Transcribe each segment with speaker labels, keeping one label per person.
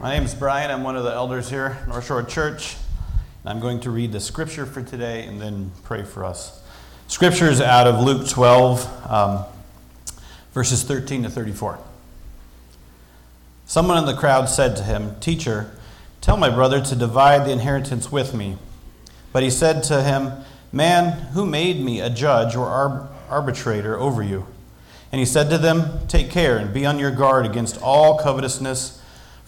Speaker 1: My name is Brian. I'm one of the elders here North Shore Church. I'm going to read the scripture for today and then pray for us. Scripture is out of Luke 12, um, verses 13 to 34. Someone in the crowd said to him, Teacher, tell my brother to divide the inheritance with me. But he said to him, Man, who made me a judge or arbitrator over you? And he said to them, Take care and be on your guard against all covetousness,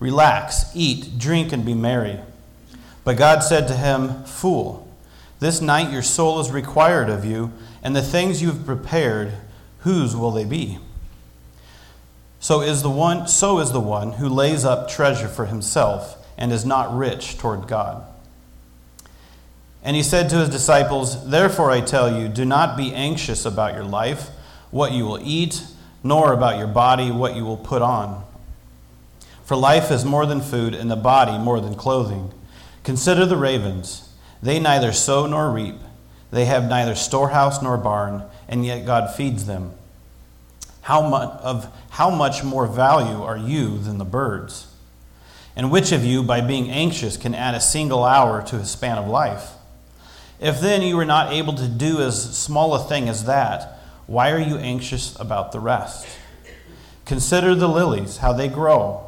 Speaker 1: Relax, eat, drink, and be merry. But God said to him, Fool, this night your soul is required of you, and the things you have prepared, whose will they be? So is the one, so is the one who lays up treasure for himself and is not rich toward God. And he said to his disciples, Therefore I tell you, do not be anxious about your life, what you will eat nor about your body what you will put on. For life is more than food, and the body more than clothing. Consider the ravens. They neither sow nor reap, they have neither storehouse nor barn, and yet God feeds them. How much, of how much more value are you than the birds? And which of you, by being anxious, can add a single hour to his span of life? If then you are not able to do as small a thing as that, why are you anxious about the rest? Consider the lilies, how they grow.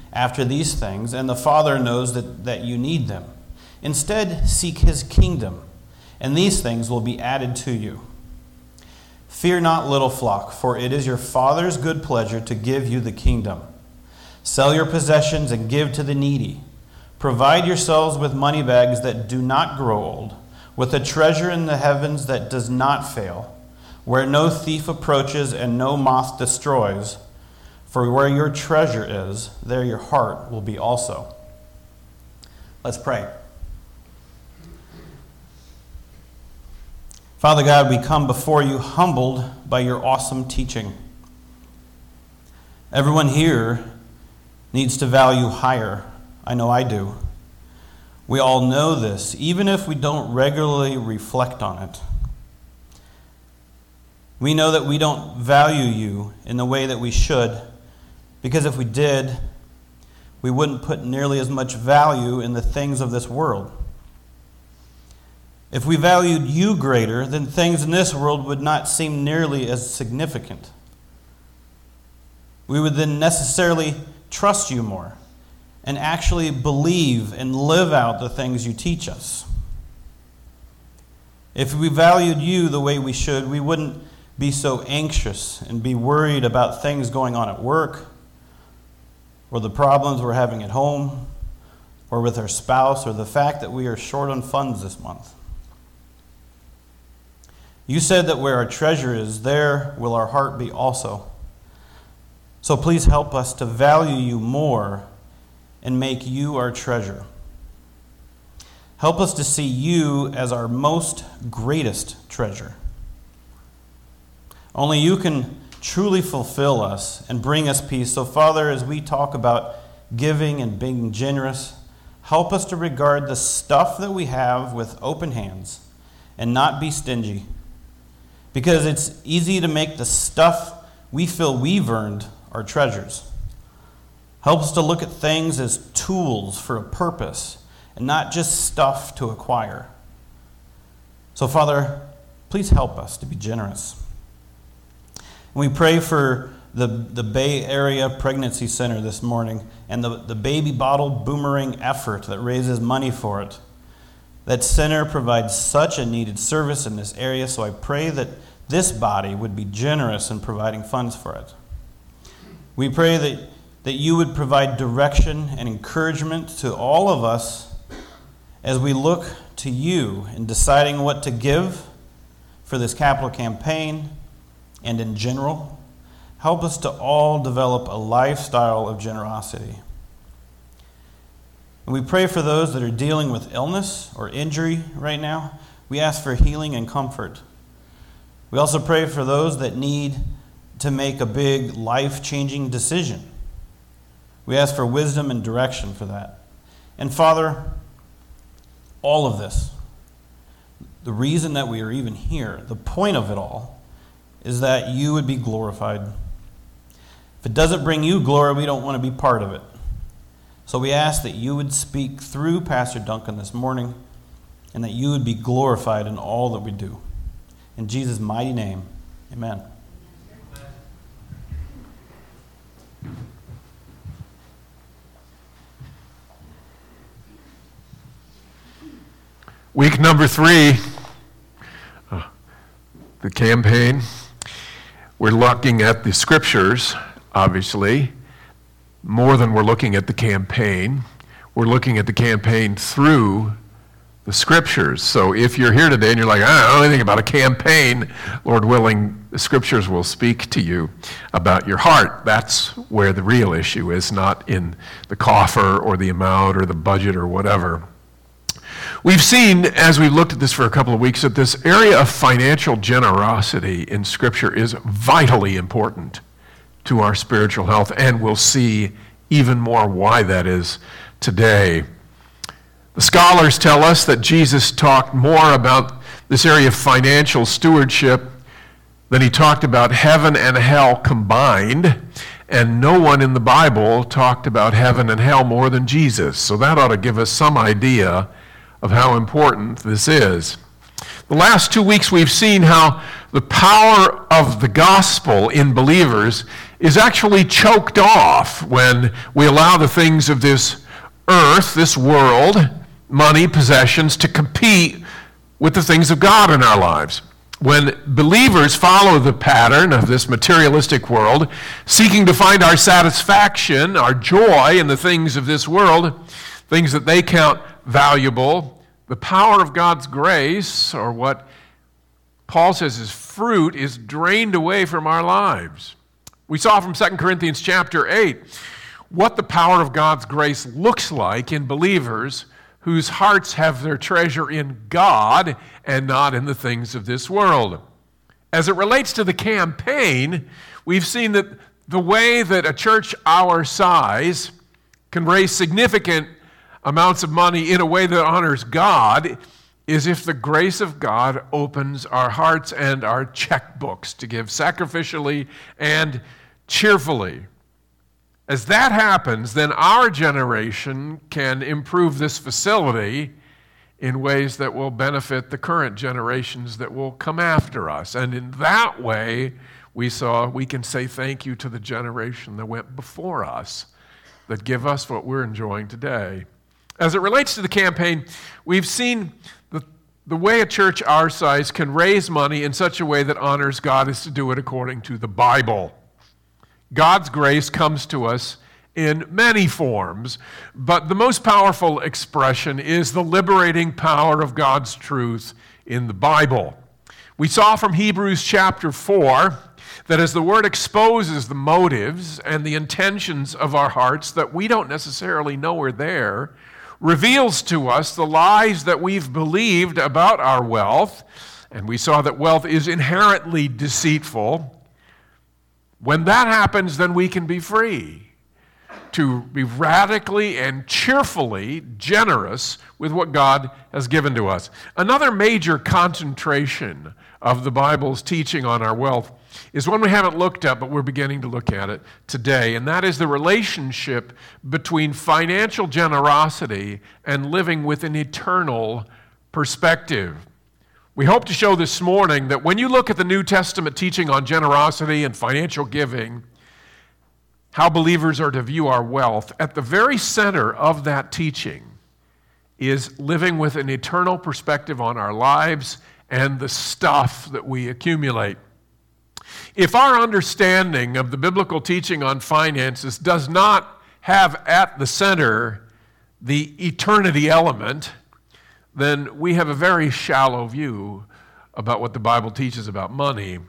Speaker 1: after these things, and the Father knows that, that you need them. Instead, seek his kingdom, and these things will be added to you. Fear not, little flock, for it is your Father's good pleasure to give you the kingdom. Sell your possessions and give to the needy. Provide yourselves with money bags that do not grow old with a treasure in the heavens that does not fail, where no thief approaches and no moth destroys. For where your treasure is, there your heart will be also. Let's pray. Father God, we come before you humbled by your awesome teaching. Everyone here needs to value higher. I know I do. We all know this, even if we don't regularly reflect on it. We know that we don't value you in the way that we should, because if we did, we wouldn't put nearly as much value in the things of this world. If we valued you greater, then things in this world would not seem nearly as significant. We would then necessarily trust you more and actually believe and live out the things you teach us. If we valued you the way we should, we wouldn't be so anxious and be worried about things going on at work or the problems we're having at home or with our spouse or the fact that we are short on funds this month. You said that where our treasure is, there will our heart be also. So please help us to value you more and make you our treasure. Help us to see you as our most greatest treasure. Only you can truly fulfill us and bring us peace. So, Father, as we talk about giving and being generous, help us to regard the stuff that we have with open hands and not be stingy. Because it's easy to make the stuff we feel we've earned our treasures. Help us to look at things as tools for a purpose and not just stuff to acquire. So, Father, please help us to be generous. We pray for the, the Bay Area Pregnancy Center this morning and the, the baby bottle boomerang effort that raises money for it. That Center provides such a needed service in this area, so I pray that this body would be generous in providing funds for it. We pray that, that you would provide direction and encouragement to all of us as we look to you in deciding what to give for this capital campaign and in general. Help us to all develop a lifestyle of generosity. And we pray for those that are dealing with illness or injury right now. We ask for healing and comfort. We also pray for those that need to make a big life changing decision. We ask for wisdom and direction for that. And Father, all of this, the reason that we are even here, the point of it all, is that you would be glorified. If it doesn't bring you glory, we don't want to be part of it. So we ask that you would speak through Pastor Duncan this morning and that you would be glorified in all that we do. In Jesus' mighty name, amen.
Speaker 2: Week number three, uh, the campaign. We're looking at the scriptures, obviously more than we're looking at the campaign. We're looking at the campaign through the scriptures. So if you're here today and you're like, I don't know anything about a campaign, Lord willing, the scriptures will speak to you about your heart. That's where the real issue is, not in the coffer or the amount or the budget or whatever. We've seen, as we've looked at this for a couple of weeks, that this area of financial generosity in Scripture is vitally important to our spiritual health, and we'll see even more why that is today. The scholars tell us that Jesus talked more about this area of financial stewardship than he talked about heaven and hell combined. And no one in the Bible talked about heaven and hell more than Jesus. So that ought to give us some idea of how important this is. The last two weeks, we've seen how the power of the gospel in believers is actually choked off when we allow the things of this earth, this world, money, possessions, to compete with the things of God in our lives. When believers follow the pattern of this materialistic world, seeking to find our satisfaction, our joy in the things of this world, things that they count valuable, the power of God's grace, or what Paul says is fruit, is drained away from our lives. We saw from 2 Corinthians chapter 8 what the power of God's grace looks like in believers whose hearts have their treasure in God and not in the things of this world. As it relates to the campaign, we've seen that the way that a church our size can raise significant amounts of money in a way that honors God is if the grace of God opens our hearts and our checkbooks to give sacrificially and cheerfully. As that happens, then our generation can improve this facility in ways that will benefit the current generations that will come after us. And in that way, we saw we can say thank you to the generation that went before us that give us what we're enjoying today. As it relates to the campaign, we've seen the, the way a church our size can raise money in such a way that honors God is to do it according to the Bible. God's grace comes to us in many forms, but the most powerful expression is the liberating power of God's truth in the Bible. We saw from Hebrews chapter 4 that as the word exposes the motives and the intentions of our hearts that we don't necessarily know are there, reveals to us the lies that we've believed about our wealth. And we saw that wealth is inherently deceitful when that happens, then we can be free to be radically and cheerfully generous with what God has given to us. Another major concentration of the Bible's teaching on our wealth is one we haven't looked at, but we're beginning to look at it today, and that is the relationship between financial generosity and living with an eternal perspective. We hope to show this morning that when you look at the New Testament teaching on generosity and financial giving, how believers are to view our wealth, at the very center of that teaching is living with an eternal perspective on our lives and the stuff that we accumulate. If our understanding of the biblical teaching on finances does not have at the center the eternity element, then we have a very shallow view about what the Bible teaches about money.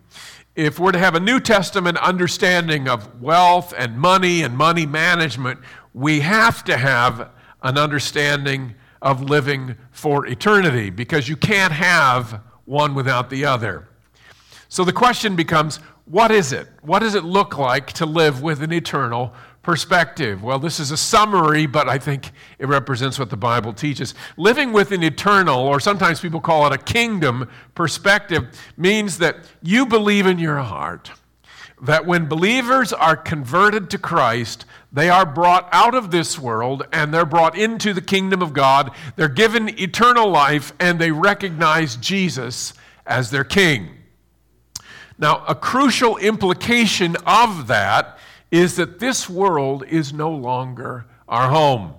Speaker 2: If we're to have a New Testament understanding of wealth and money and money management, we have to have an understanding of living for eternity because you can't have one without the other. So the question becomes what is it? What does it look like to live with an eternal perspective? Well, this is a summary, but I think it represents what the Bible teaches. Living with an eternal, or sometimes people call it a kingdom perspective, means that you believe in your heart that when believers are converted to Christ, they are brought out of this world and they're brought into the kingdom of God. They're given eternal life and they recognize Jesus as their king. Now, a crucial implication of that is that this world is no longer our home.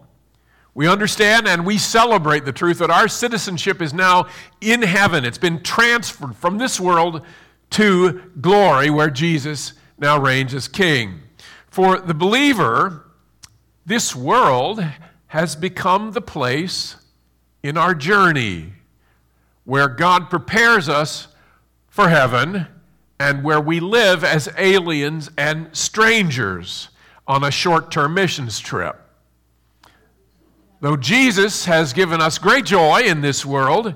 Speaker 2: We understand and we celebrate the truth that our citizenship is now in heaven. It's been transferred from this world to glory where Jesus now reigns as king. For the believer, this world has become the place in our journey where God prepares us for heaven and where we live as aliens and strangers on a short term missions trip. Though Jesus has given us great joy in this world,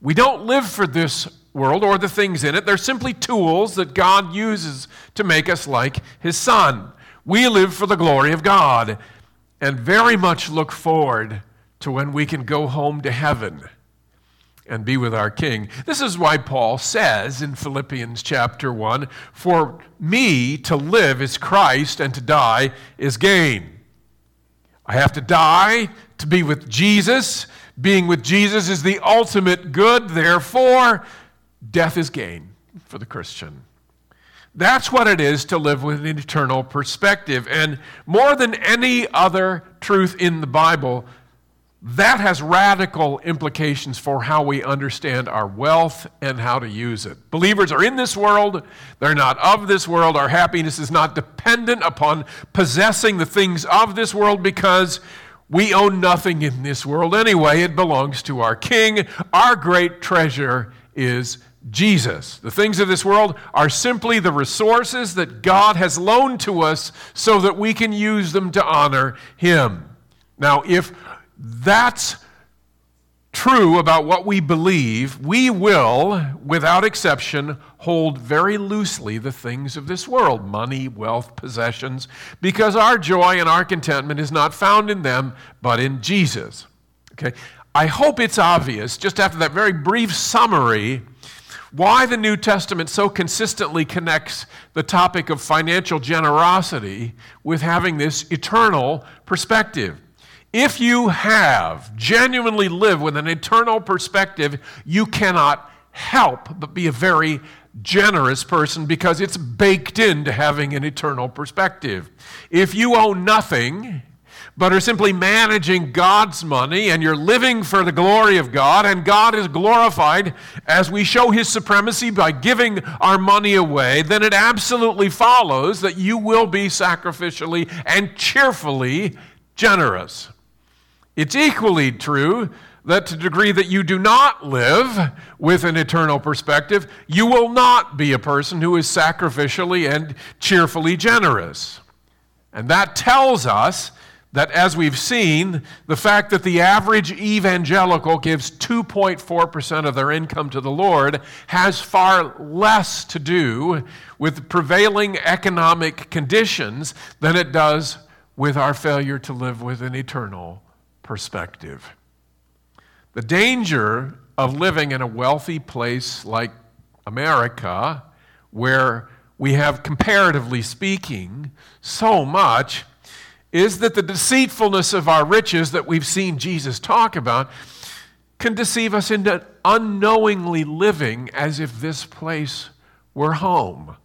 Speaker 2: we don't live for this world or the things in it. They're simply tools that God uses to make us like His Son. We live for the glory of God and very much look forward to when we can go home to heaven and be with our King. This is why Paul says in Philippians chapter 1 For me to live is Christ, and to die is gain. I have to die to be with Jesus. Being with Jesus is the ultimate good. Therefore, death is gain for the Christian. That's what it is to live with an eternal perspective. And more than any other truth in the Bible, that has radical implications for how we understand our wealth and how to use it. Believers are in this world, they're not of this world. Our happiness is not dependent upon possessing the things of this world because we own nothing in this world anyway. It belongs to our King. Our great treasure is Jesus. The things of this world are simply the resources that God has loaned to us so that we can use them to honor Him. Now, if that's true about what we believe, we will, without exception, hold very loosely the things of this world money, wealth, possessions because our joy and our contentment is not found in them, but in Jesus. Okay? I hope it's obvious, just after that very brief summary why the New Testament so consistently connects the topic of financial generosity with having this eternal perspective. If you have genuinely lived with an eternal perspective, you cannot help but be a very generous person because it's baked into having an eternal perspective. If you own nothing, but are simply managing God's money and you're living for the glory of God, and God is glorified as we show His supremacy by giving our money away, then it absolutely follows that you will be sacrificially and cheerfully generous. It's equally true that to the degree that you do not live with an eternal perspective, you will not be a person who is sacrificially and cheerfully generous. And that tells us that, as we've seen, the fact that the average evangelical gives 2.4% of their income to the Lord has far less to do with prevailing economic conditions than it does with our failure to live with an eternal perspective. The danger of living in a wealthy place like America, where we have, comparatively speaking, so much is that the deceitfulness of our riches that we've seen Jesus talk about can deceive us into unknowingly living as if this place were home.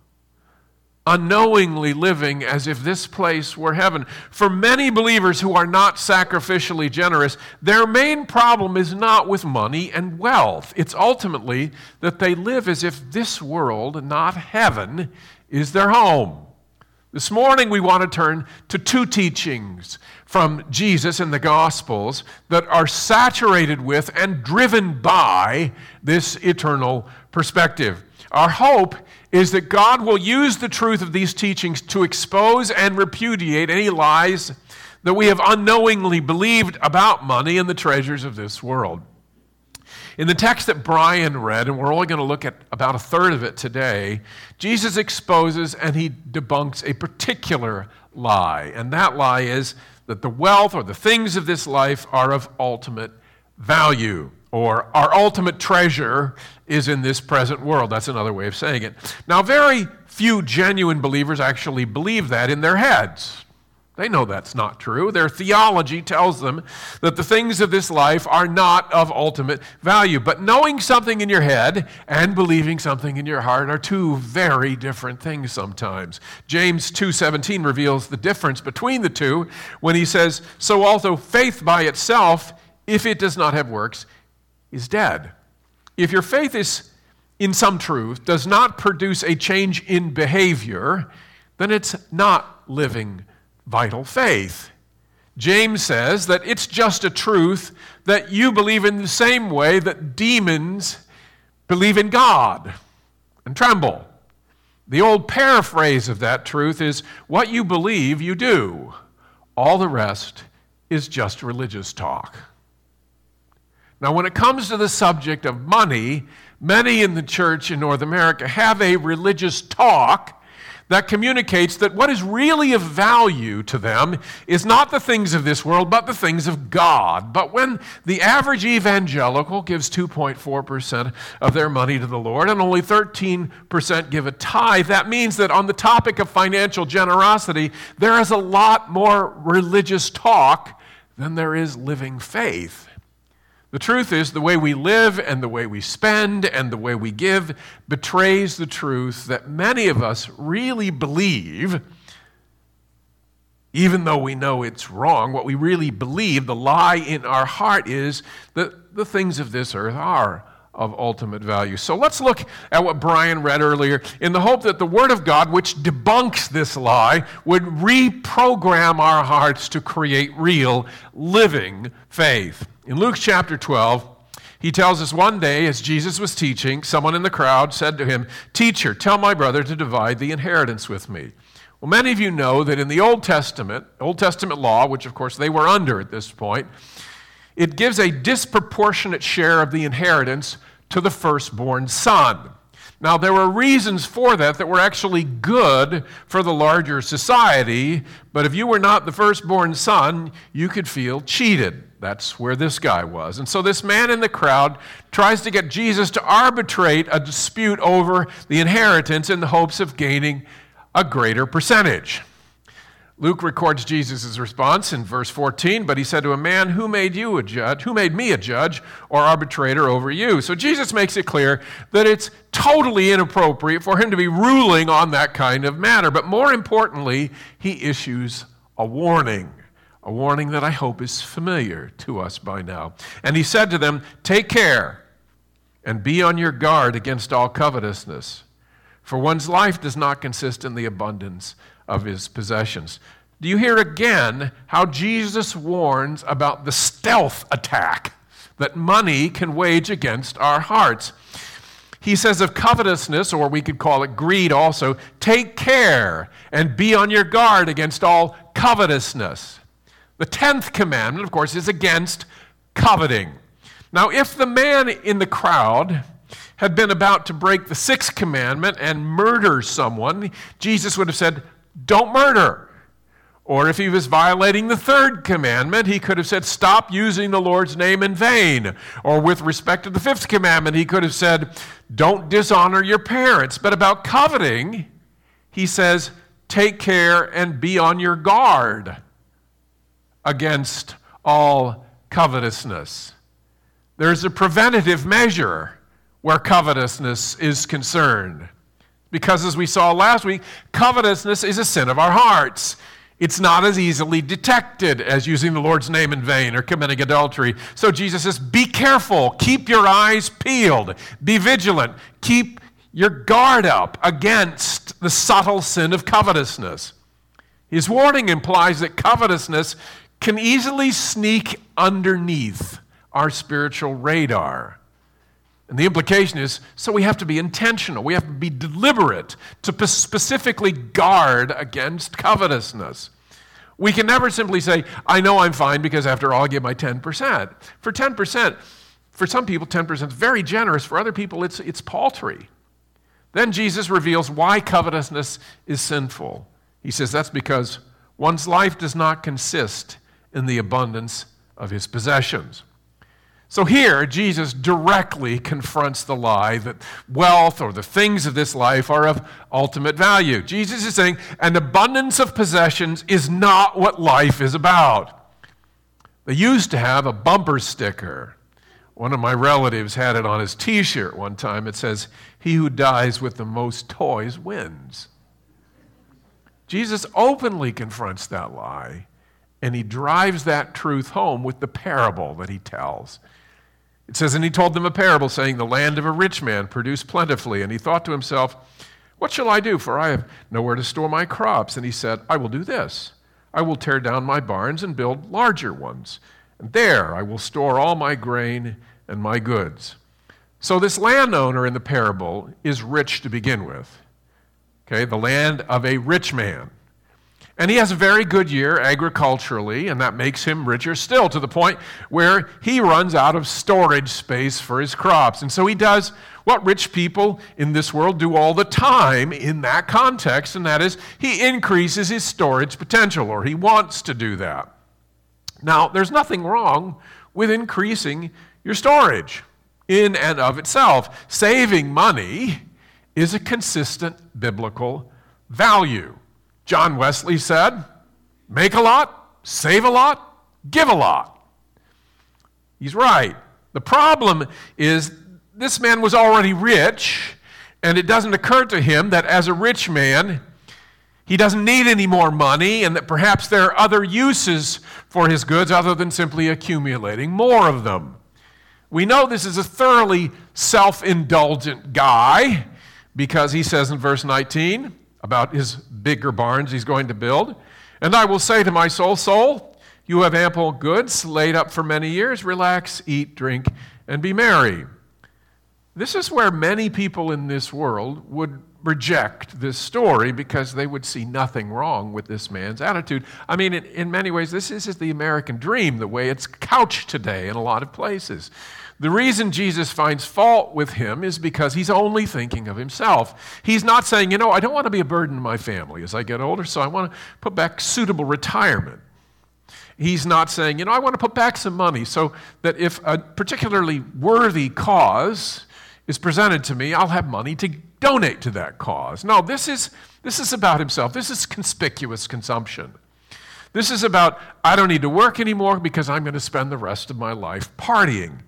Speaker 2: Unknowingly living as if this place were heaven. For many believers who are not sacrificially generous, their main problem is not with money and wealth. It's ultimately that they live as if this world, not heaven, is their home. This morning, we want to turn to two teachings from Jesus in the Gospels that are saturated with and driven by this eternal perspective. Our hope is that God will use the truth of these teachings to expose and repudiate any lies that we have unknowingly believed about money and the treasures of this world. In the text that Brian read, and we're only going to look at about a third of it today, Jesus exposes and he debunks a particular lie. And that lie is that the wealth or the things of this life are of ultimate value or our ultimate treasure is in this present world. That's another way of saying it. Now, very few genuine believers actually believe that in their heads. They know that's not true. Their theology tells them that the things of this life are not of ultimate value. But knowing something in your head and believing something in your heart are two very different things sometimes. James 2:17 reveals the difference between the two when he says, "So also faith by itself, if it does not have works, is dead." If your faith is in some truth does not produce a change in behavior, then it's not living vital faith. James says that it's just a truth that you believe in the same way that demons believe in God and tremble. The old paraphrase of that truth is what you believe, you do. All the rest is just religious talk. Now, when it comes to the subject of money, many in the church in North America have a religious talk that communicates that what is really of value to them is not the things of this world, but the things of God. But when the average evangelical gives 2.4% of their money to the Lord and only 13% give a tithe, that means that on the topic of financial generosity, there is a lot more religious talk than there is living faith. The truth is, the way we live and the way we spend and the way we give betrays the truth that many of us really believe, even though we know it's wrong. What we really believe, the lie in our heart, is that the things of this earth are of ultimate value. So let's look at what Brian read earlier in the hope that the Word of God, which debunks this lie, would reprogram our hearts to create real, living faith. In Luke chapter 12, he tells us one day, as Jesus was teaching, someone in the crowd said to him, Teacher, tell my brother to divide the inheritance with me. Well, many of you know that in the Old Testament, Old Testament law, which of course they were under at this point, it gives a disproportionate share of the inheritance to the firstborn son. Now, there were reasons for that that were actually good for the larger society, but if you were not the firstborn son, you could feel cheated. That's where this guy was. And so this man in the crowd tries to get Jesus to arbitrate a dispute over the inheritance in the hopes of gaining a greater percentage. Luke records Jesus' response in verse 14, but he said to a man, Who made you a judge? Who made me a judge or arbitrator over you? So Jesus makes it clear that it's totally inappropriate for him to be ruling on that kind of matter. But more importantly, he issues a warning. A warning that I hope is familiar to us by now. And he said to them, Take care and be on your guard against all covetousness, for one's life does not consist in the abundance of his possessions. Do you hear again how Jesus warns about the stealth attack that money can wage against our hearts? He says of covetousness, or we could call it greed also, take care and be on your guard against all covetousness. The tenth commandment, of course, is against coveting. Now, if the man in the crowd had been about to break the sixth commandment and murder someone, Jesus would have said, don't murder. Or if he was violating the third commandment, he could have said, Stop using the Lord's name in vain. Or with respect to the fifth commandment, he could have said, Don't dishonor your parents. But about coveting, he says, Take care and be on your guard against all covetousness. There's a preventative measure where covetousness is concerned. Because, as we saw last week, covetousness is a sin of our hearts. It's not as easily detected as using the Lord's name in vain or committing adultery. So Jesus says, Be careful, keep your eyes peeled, be vigilant, keep your guard up against the subtle sin of covetousness. His warning implies that covetousness can easily sneak underneath our spiritual radar. And the implication is so we have to be intentional. We have to be deliberate to specifically guard against covetousness. We can never simply say, I know I'm fine because after all, I give my 10%. For 10%, for some people, 10% is very generous. For other people, it's, it's paltry. Then Jesus reveals why covetousness is sinful. He says that's because one's life does not consist in the abundance of his possessions. So here, Jesus directly confronts the lie that wealth or the things of this life are of ultimate value. Jesus is saying an abundance of possessions is not what life is about. They used to have a bumper sticker. One of my relatives had it on his t shirt one time. It says, He who dies with the most toys wins. Jesus openly confronts that lie, and he drives that truth home with the parable that he tells. It says, And he told them a parable, saying, The land of a rich man produced plentifully. And he thought to himself, What shall I do? For I have nowhere to store my crops. And he said, I will do this I will tear down my barns and build larger ones. And there I will store all my grain and my goods. So this landowner in the parable is rich to begin with. Okay, the land of a rich man. And he has a very good year agriculturally, and that makes him richer still to the point where he runs out of storage space for his crops. And so he does what rich people in this world do all the time in that context, and that is he increases his storage potential, or he wants to do that. Now, there's nothing wrong with increasing your storage in and of itself. Saving money is a consistent biblical value. John Wesley said, Make a lot, save a lot, give a lot. He's right. The problem is this man was already rich, and it doesn't occur to him that as a rich man, he doesn't need any more money, and that perhaps there are other uses for his goods other than simply accumulating more of them. We know this is a thoroughly self indulgent guy because he says in verse 19, about his bigger barns he's going to build. And I will say to my soul, Soul, you have ample goods laid up for many years. Relax, eat, drink, and be merry. This is where many people in this world would reject this story because they would see nothing wrong with this man's attitude. I mean, in, in many ways, this is the American dream, the way it's couched today in a lot of places. The reason Jesus finds fault with him is because he's only thinking of himself. He's not saying, you know, I don't want to be a burden to my family as I get older, so I want to put back suitable retirement. He's not saying, you know, I want to put back some money so that if a particularly worthy cause is presented to me, I'll have money to donate to that cause. No, this is, this is about himself. This is conspicuous consumption. This is about, I don't need to work anymore because I'm going to spend the rest of my life partying.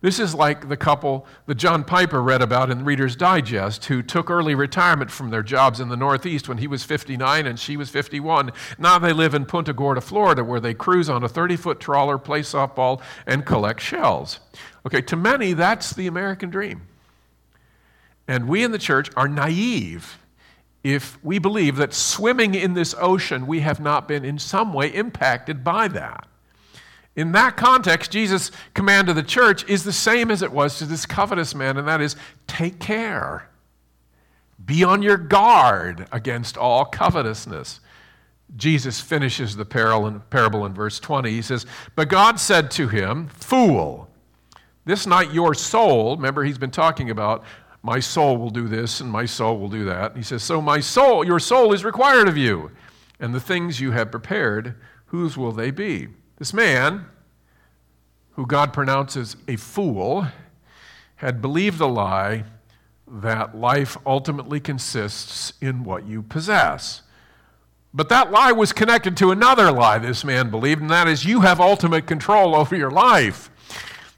Speaker 2: This is like the couple that John Piper read about in Reader's Digest who took early retirement from their jobs in the Northeast when he was 59 and she was 51. Now they live in Punta Gorda, Florida, where they cruise on a 30 foot trawler, play softball, and collect shells. Okay, to many, that's the American dream. And we in the church are naive if we believe that swimming in this ocean, we have not been in some way impacted by that. In that context, Jesus' command to the church is the same as it was to this covetous man, and that is take care. Be on your guard against all covetousness. Jesus finishes the parable in verse 20. He says, But God said to him, Fool, this night your soul, remember he's been talking about, my soul will do this and my soul will do that. He says, So my soul, your soul is required of you, and the things you have prepared, whose will they be? This man, who God pronounces a fool, had believed a lie that life ultimately consists in what you possess. But that lie was connected to another lie this man believed, and that is you have ultimate control over your life.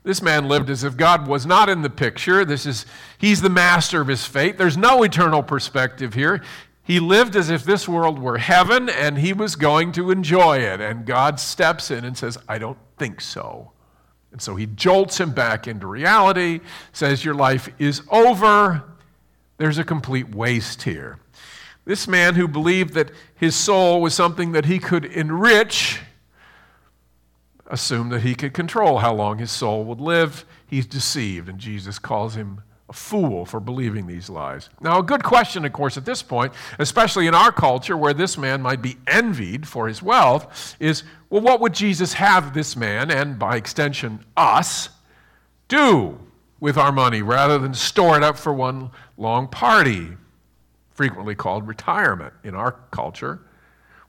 Speaker 2: This man lived as if God was not in the picture. This is he's the master of his fate. There's no eternal perspective here. He lived as if this world were heaven and he was going to enjoy it. And God steps in and says, I don't think so. And so he jolts him back into reality, says, Your life is over. There's a complete waste here. This man who believed that his soul was something that he could enrich assumed that he could control how long his soul would live. He's deceived, and Jesus calls him a fool for believing these lies. Now, a good question, of course, at this point, especially in our culture where this man might be envied for his wealth, is well, what would Jesus have this man, and by extension, us, do with our money rather than store it up for one long party, frequently called retirement in our culture?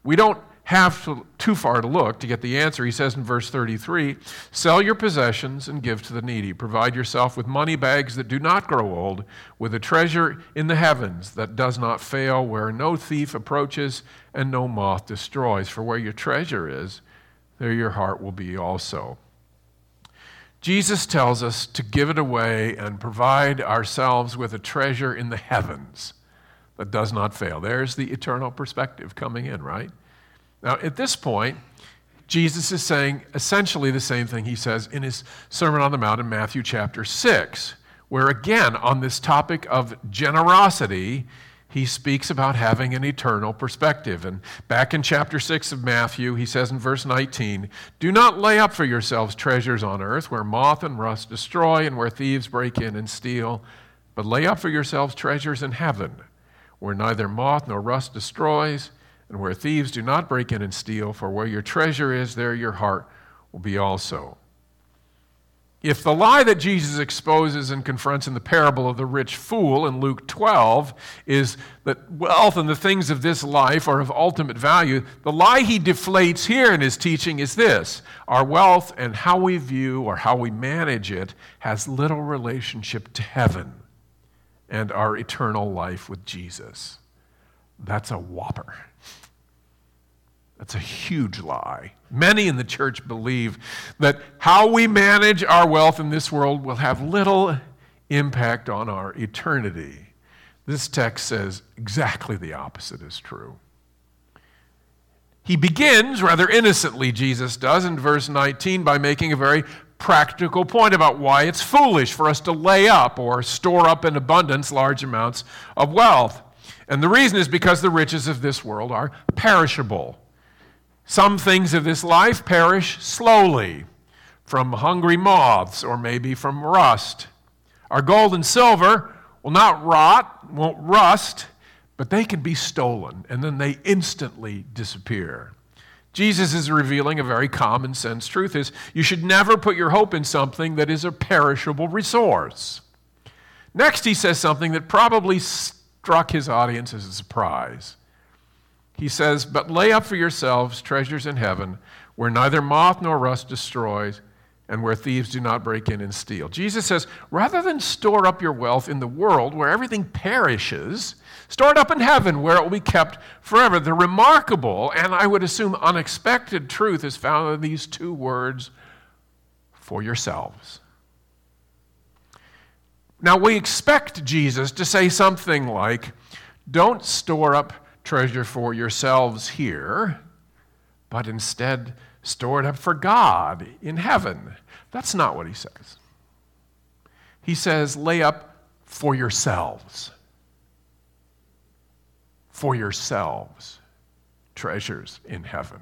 Speaker 2: We don't have to, too far to look to get the answer. He says in verse 33 Sell your possessions and give to the needy. Provide yourself with money bags that do not grow old, with a treasure in the heavens that does not fail, where no thief approaches and no moth destroys. For where your treasure is, there your heart will be also. Jesus tells us to give it away and provide ourselves with a treasure in the heavens that does not fail. There's the eternal perspective coming in, right? Now, at this point, Jesus is saying essentially the same thing he says in his Sermon on the Mount in Matthew chapter 6, where again, on this topic of generosity, he speaks about having an eternal perspective. And back in chapter 6 of Matthew, he says in verse 19, Do not lay up for yourselves treasures on earth where moth and rust destroy and where thieves break in and steal, but lay up for yourselves treasures in heaven where neither moth nor rust destroys and where thieves do not break in and steal, for where your treasure is, there your heart will be also. If the lie that Jesus exposes and confronts in the parable of the rich fool in Luke 12 is that wealth and the things of this life are of ultimate value, the lie he deflates here in his teaching is this our wealth and how we view or how we manage it has little relationship to heaven and our eternal life with Jesus. That's a whopper. That's a huge lie. Many in the church believe that how we manage our wealth in this world will have little impact on our eternity. This text says exactly the opposite is true. He begins, rather innocently, Jesus does, in verse 19, by making a very practical point about why it's foolish for us to lay up or store up in abundance large amounts of wealth. And the reason is because the riches of this world are perishable. Some things of this life perish slowly from hungry moths or maybe from rust. Our gold and silver will not rot, won't rust, but they can be stolen and then they instantly disappear. Jesus is revealing a very common sense truth is you should never put your hope in something that is a perishable resource. Next he says something that probably struck his audience as a surprise. He says, But lay up for yourselves treasures in heaven, where neither moth nor rust destroys, and where thieves do not break in and steal. Jesus says, rather than store up your wealth in the world where everything perishes, store it up in heaven where it will be kept forever. The remarkable, and I would assume unexpected truth is found in these two words for yourselves. Now, we expect Jesus to say something like, Don't store up treasure for yourselves here, but instead store it up for God in heaven. That's not what he says. He says, Lay up for yourselves. For yourselves treasures in heaven.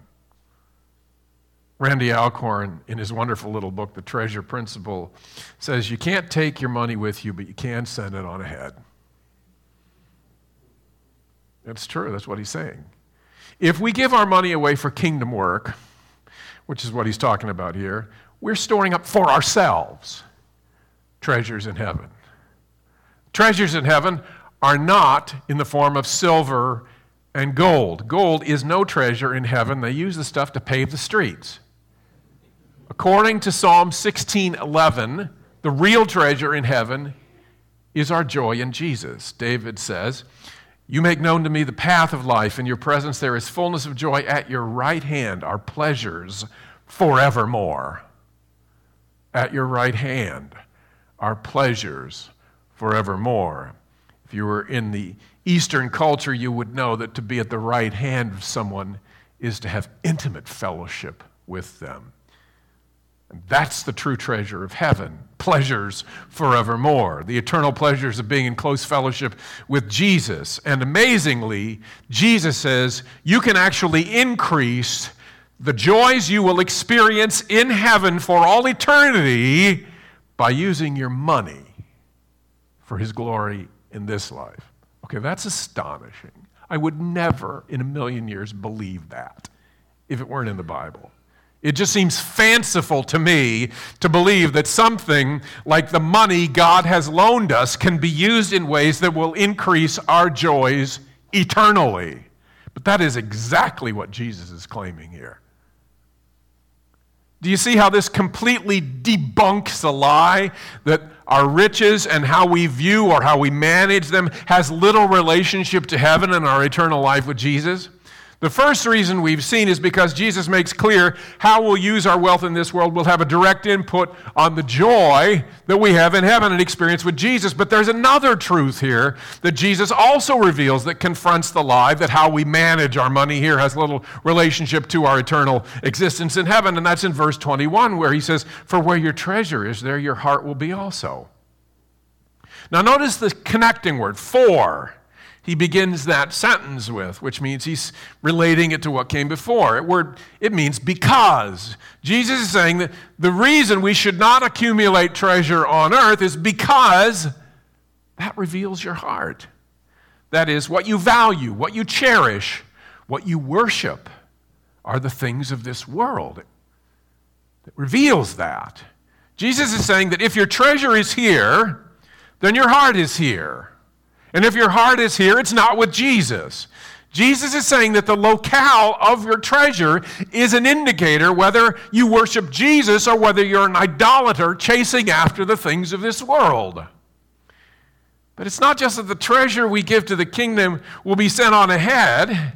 Speaker 2: Randy Alcorn, in his wonderful little book, The Treasure Principle, says you can't take your money with you, but you can send it on ahead. That's true, that's what he's saying. If we give our money away for kingdom work, which is what he's talking about here, we're storing up for ourselves treasures in heaven. Treasures in heaven are not in the form of silver and gold. Gold is no treasure in heaven. They use the stuff to pave the streets. According to Psalm 16:11, the real treasure in heaven is our joy in Jesus. David says, "You make known to me the path of life. In your presence there is fullness of joy. At your right hand are pleasures forevermore." at your right hand are pleasures forevermore. If you were in the Eastern culture, you would know that to be at the right hand of someone is to have intimate fellowship with them. That's the true treasure of heaven pleasures forevermore, the eternal pleasures of being in close fellowship with Jesus. And amazingly, Jesus says you can actually increase the joys you will experience in heaven for all eternity by using your money for his glory in this life. Okay, that's astonishing. I would never in a million years believe that if it weren't in the Bible. It just seems fanciful to me to believe that something like the money God has loaned us can be used in ways that will increase our joys eternally. But that is exactly what Jesus is claiming here. Do you see how this completely debunks the lie that our riches and how we view or how we manage them has little relationship to heaven and our eternal life with Jesus? The first reason we've seen is because Jesus makes clear how we'll use our wealth in this world will have a direct input on the joy that we have in heaven and experience with Jesus. But there's another truth here that Jesus also reveals that confronts the lie that how we manage our money here has little relationship to our eternal existence in heaven. And that's in verse 21, where he says, For where your treasure is, there your heart will be also. Now, notice the connecting word, for he begins that sentence with, which means he's relating it to what came before. It, word, it means because. Jesus is saying that the reason we should not accumulate treasure on earth is because that reveals your heart. That is, what you value, what you cherish, what you worship are the things of this world. It reveals that. Jesus is saying that if your treasure is here, then your heart is here. And if your heart is here, it's not with Jesus. Jesus is saying that the locale of your treasure is an indicator whether you worship Jesus or whether you're an idolater chasing after the things of this world. But it's not just that the treasure we give to the kingdom will be sent on ahead.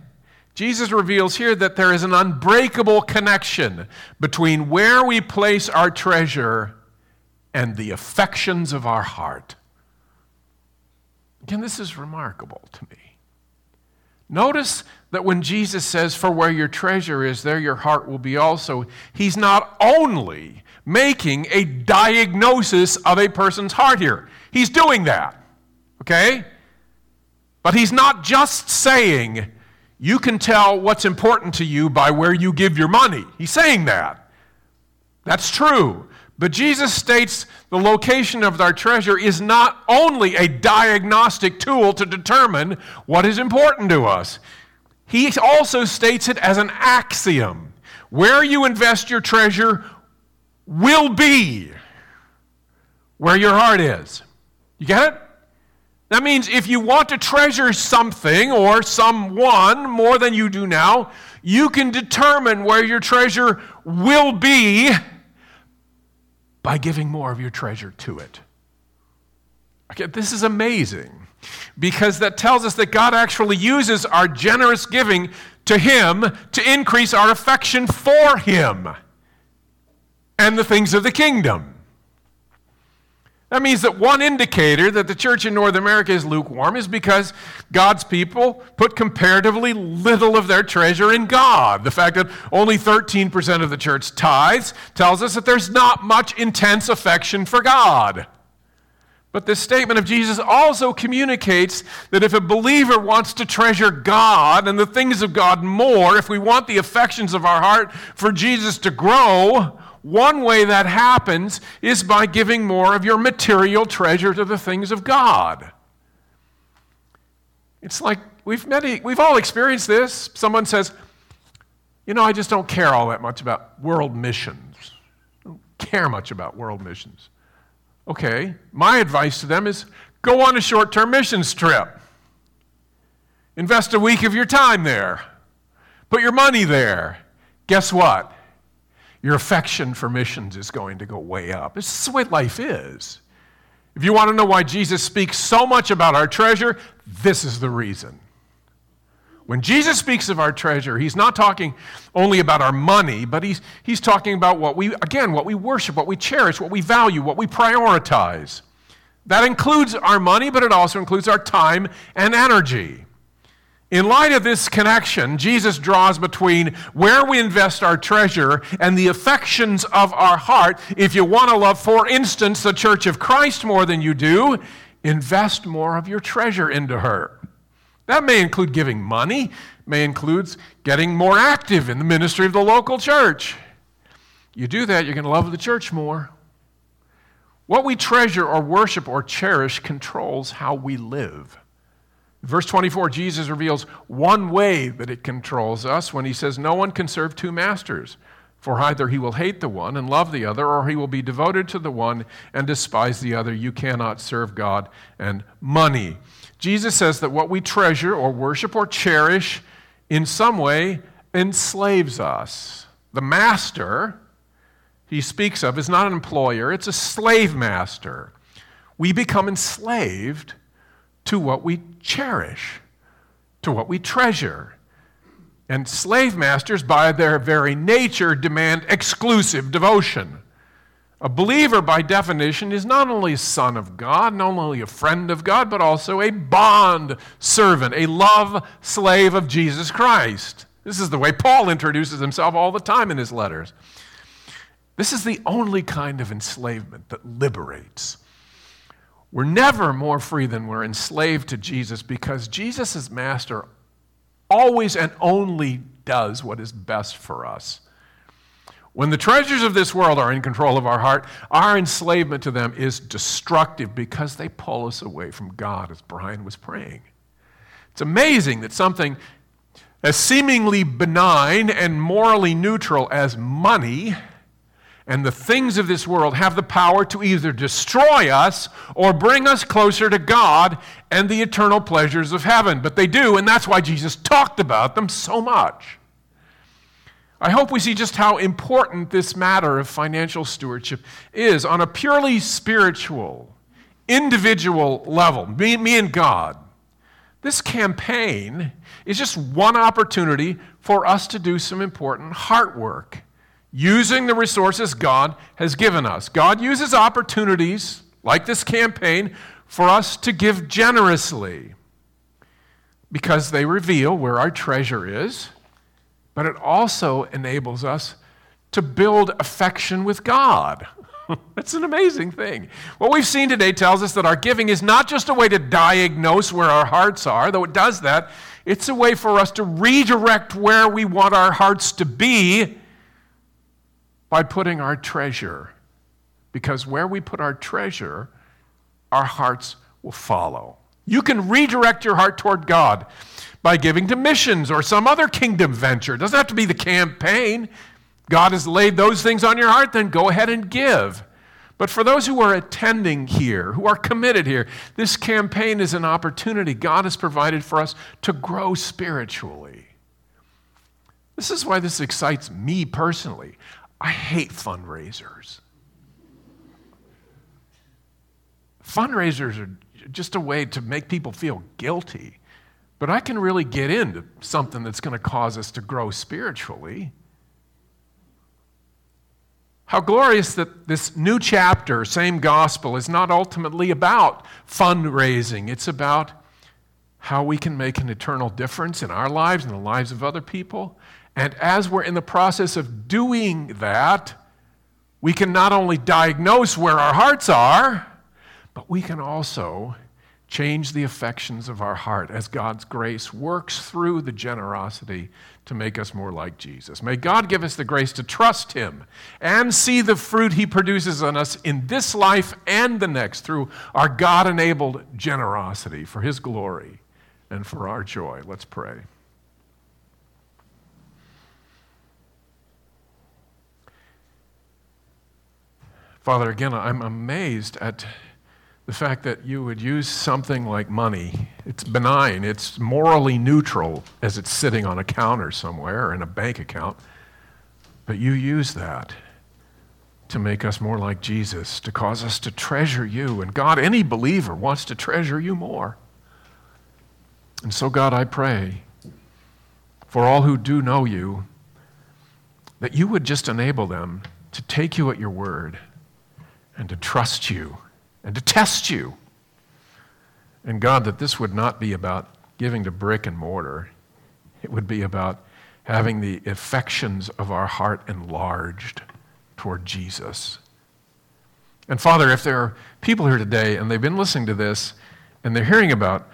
Speaker 2: Jesus reveals here that there is an unbreakable connection between where we place our treasure and the affections of our heart. Again, this is remarkable to me. Notice that when Jesus says, For where your treasure is, there your heart will be also, he's not only making a diagnosis of a person's heart here, he's doing that, okay? But he's not just saying, You can tell what's important to you by where you give your money. He's saying that. That's true. But Jesus states the location of our treasure is not only a diagnostic tool to determine what is important to us, he also states it as an axiom. Where you invest your treasure will be where your heart is. You get it? That means if you want to treasure something or someone more than you do now, you can determine where your treasure will be by giving more of your treasure to it. Okay, this is amazing because that tells us that God actually uses our generous giving to Him to increase our affection for Him and the things of the kingdom. That means that one indicator that the church in North America is lukewarm is because God's people put comparatively little of their treasure in God. The fact that only 13% of the church tithes tells us that there's not much intense affection for God. But this statement of Jesus also communicates that if a believer wants to treasure God and the things of God more, if we want the affections of our heart for Jesus to grow, one way that happens is by giving more of your material treasure to the things of God. It's like we've, many, we've all experienced this. Someone says, You know, I just don't care all that much about world missions. I don't care much about world missions. Okay, my advice to them is go on a short term missions trip. Invest a week of your time there. Put your money there. Guess what? Your affection for missions is going to go way up. This is the way life is. If you want to know why Jesus speaks so much about our treasure, this is the reason. When Jesus speaks of our treasure, he's not talking only about our money, but he's, he's talking about what we, again, what we worship, what we cherish, what we value, what we prioritize. That includes our money, but it also includes our time and energy. In light of this connection, Jesus draws between where we invest our treasure and the affections of our heart. If you want to love, for instance, the church of Christ more than you do, invest more of your treasure into her. That may include giving money, may include getting more active in the ministry of the local church. You do that, you're going to love the church more. What we treasure or worship or cherish controls how we live. Verse 24, Jesus reveals one way that it controls us when he says, No one can serve two masters, for either he will hate the one and love the other, or he will be devoted to the one and despise the other. You cannot serve God and money. Jesus says that what we treasure or worship or cherish in some way enslaves us. The master he speaks of is not an employer, it's a slave master. We become enslaved to what we cherish, to what we treasure. And slave masters, by their very nature, demand exclusive devotion. A believer, by definition, is not only a son of God, not only a friend of God, but also a bond servant, a love slave of Jesus Christ. This is the way Paul introduces himself all the time in his letters. This is the only kind of enslavement that liberates. We're never more free than we're enslaved to Jesus because Jesus, as master, always and only does what is best for us. When the treasures of this world are in control of our heart, our enslavement to them is destructive because they pull us away from God, as Brian was praying. It's amazing that something as seemingly benign and morally neutral as money and the things of this world have the power to either destroy us or bring us closer to God and the eternal pleasures of heaven. But they do, and that's why Jesus talked about them so much. I hope we see just how important this matter of financial stewardship is on a purely spiritual, individual level, me, me and God. This campaign is just one opportunity for us to do some important heart work using the resources God has given us. God uses opportunities like this campaign for us to give generously because they reveal where our treasure is but it also enables us to build affection with God. That's an amazing thing. What we've seen today tells us that our giving is not just a way to diagnose where our hearts are, though it does that. It's a way for us to redirect where we want our hearts to be by putting our treasure. Because where we put our treasure, our hearts will follow. You can redirect your heart toward God by giving to missions or some other kingdom venture. It doesn't have to be the campaign. God has laid those things on your heart, then go ahead and give. But for those who are attending here, who are committed here, this campaign is an opportunity God has provided for us to grow spiritually. This is why this excites me personally. I hate fundraisers. Fundraisers are just a way to make people feel guilty. But I can really get into something that's going to cause us to grow spiritually. How glorious that this new chapter, same gospel, is not ultimately about fundraising. It's about how we can make an eternal difference in our lives and the lives of other people. And as we're in the process of doing that, we can not only diagnose where our hearts are, but we can also change the affections of our heart as God's grace works through the generosity to make us more like Jesus. May God give us the grace to trust Him and see the fruit He produces on us in this life and the next through our God enabled generosity for His glory and for our joy. Let's pray. Father, again, I'm amazed at the fact that you would use something like money. It's benign, it's morally neutral as it's sitting on a counter somewhere or in a bank account. But you use that to make us more like Jesus, to cause us to treasure you. And God, any believer wants to treasure you more. And so, God, I pray for all who do know you, that you would just enable them to take you at your word and to trust you and to test you. And God, that this would not be about giving to brick and mortar, it would be about having the affections of our heart enlarged toward Jesus. And Father, if there are people here today and they've been listening to this and they're hearing about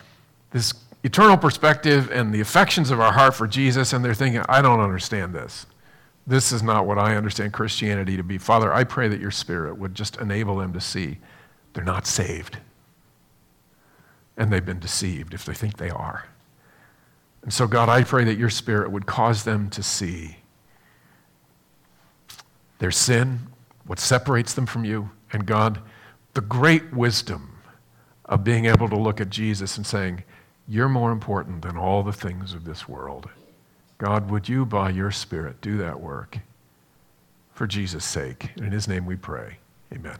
Speaker 2: this eternal perspective and the affections of our heart for Jesus, and they're thinking, I don't understand this. This is not what I understand Christianity to be. Father, I pray that your Spirit would just enable them to see they're not saved. And they've been deceived if they think they are. And so, God, I pray that your Spirit would cause them to see their sin, what separates them from you, and God, the great wisdom of being able to look at Jesus and saying, You're more important than all the things of this world. God, would you, by your Spirit, do that work for Jesus' sake? And in his name we pray. Amen.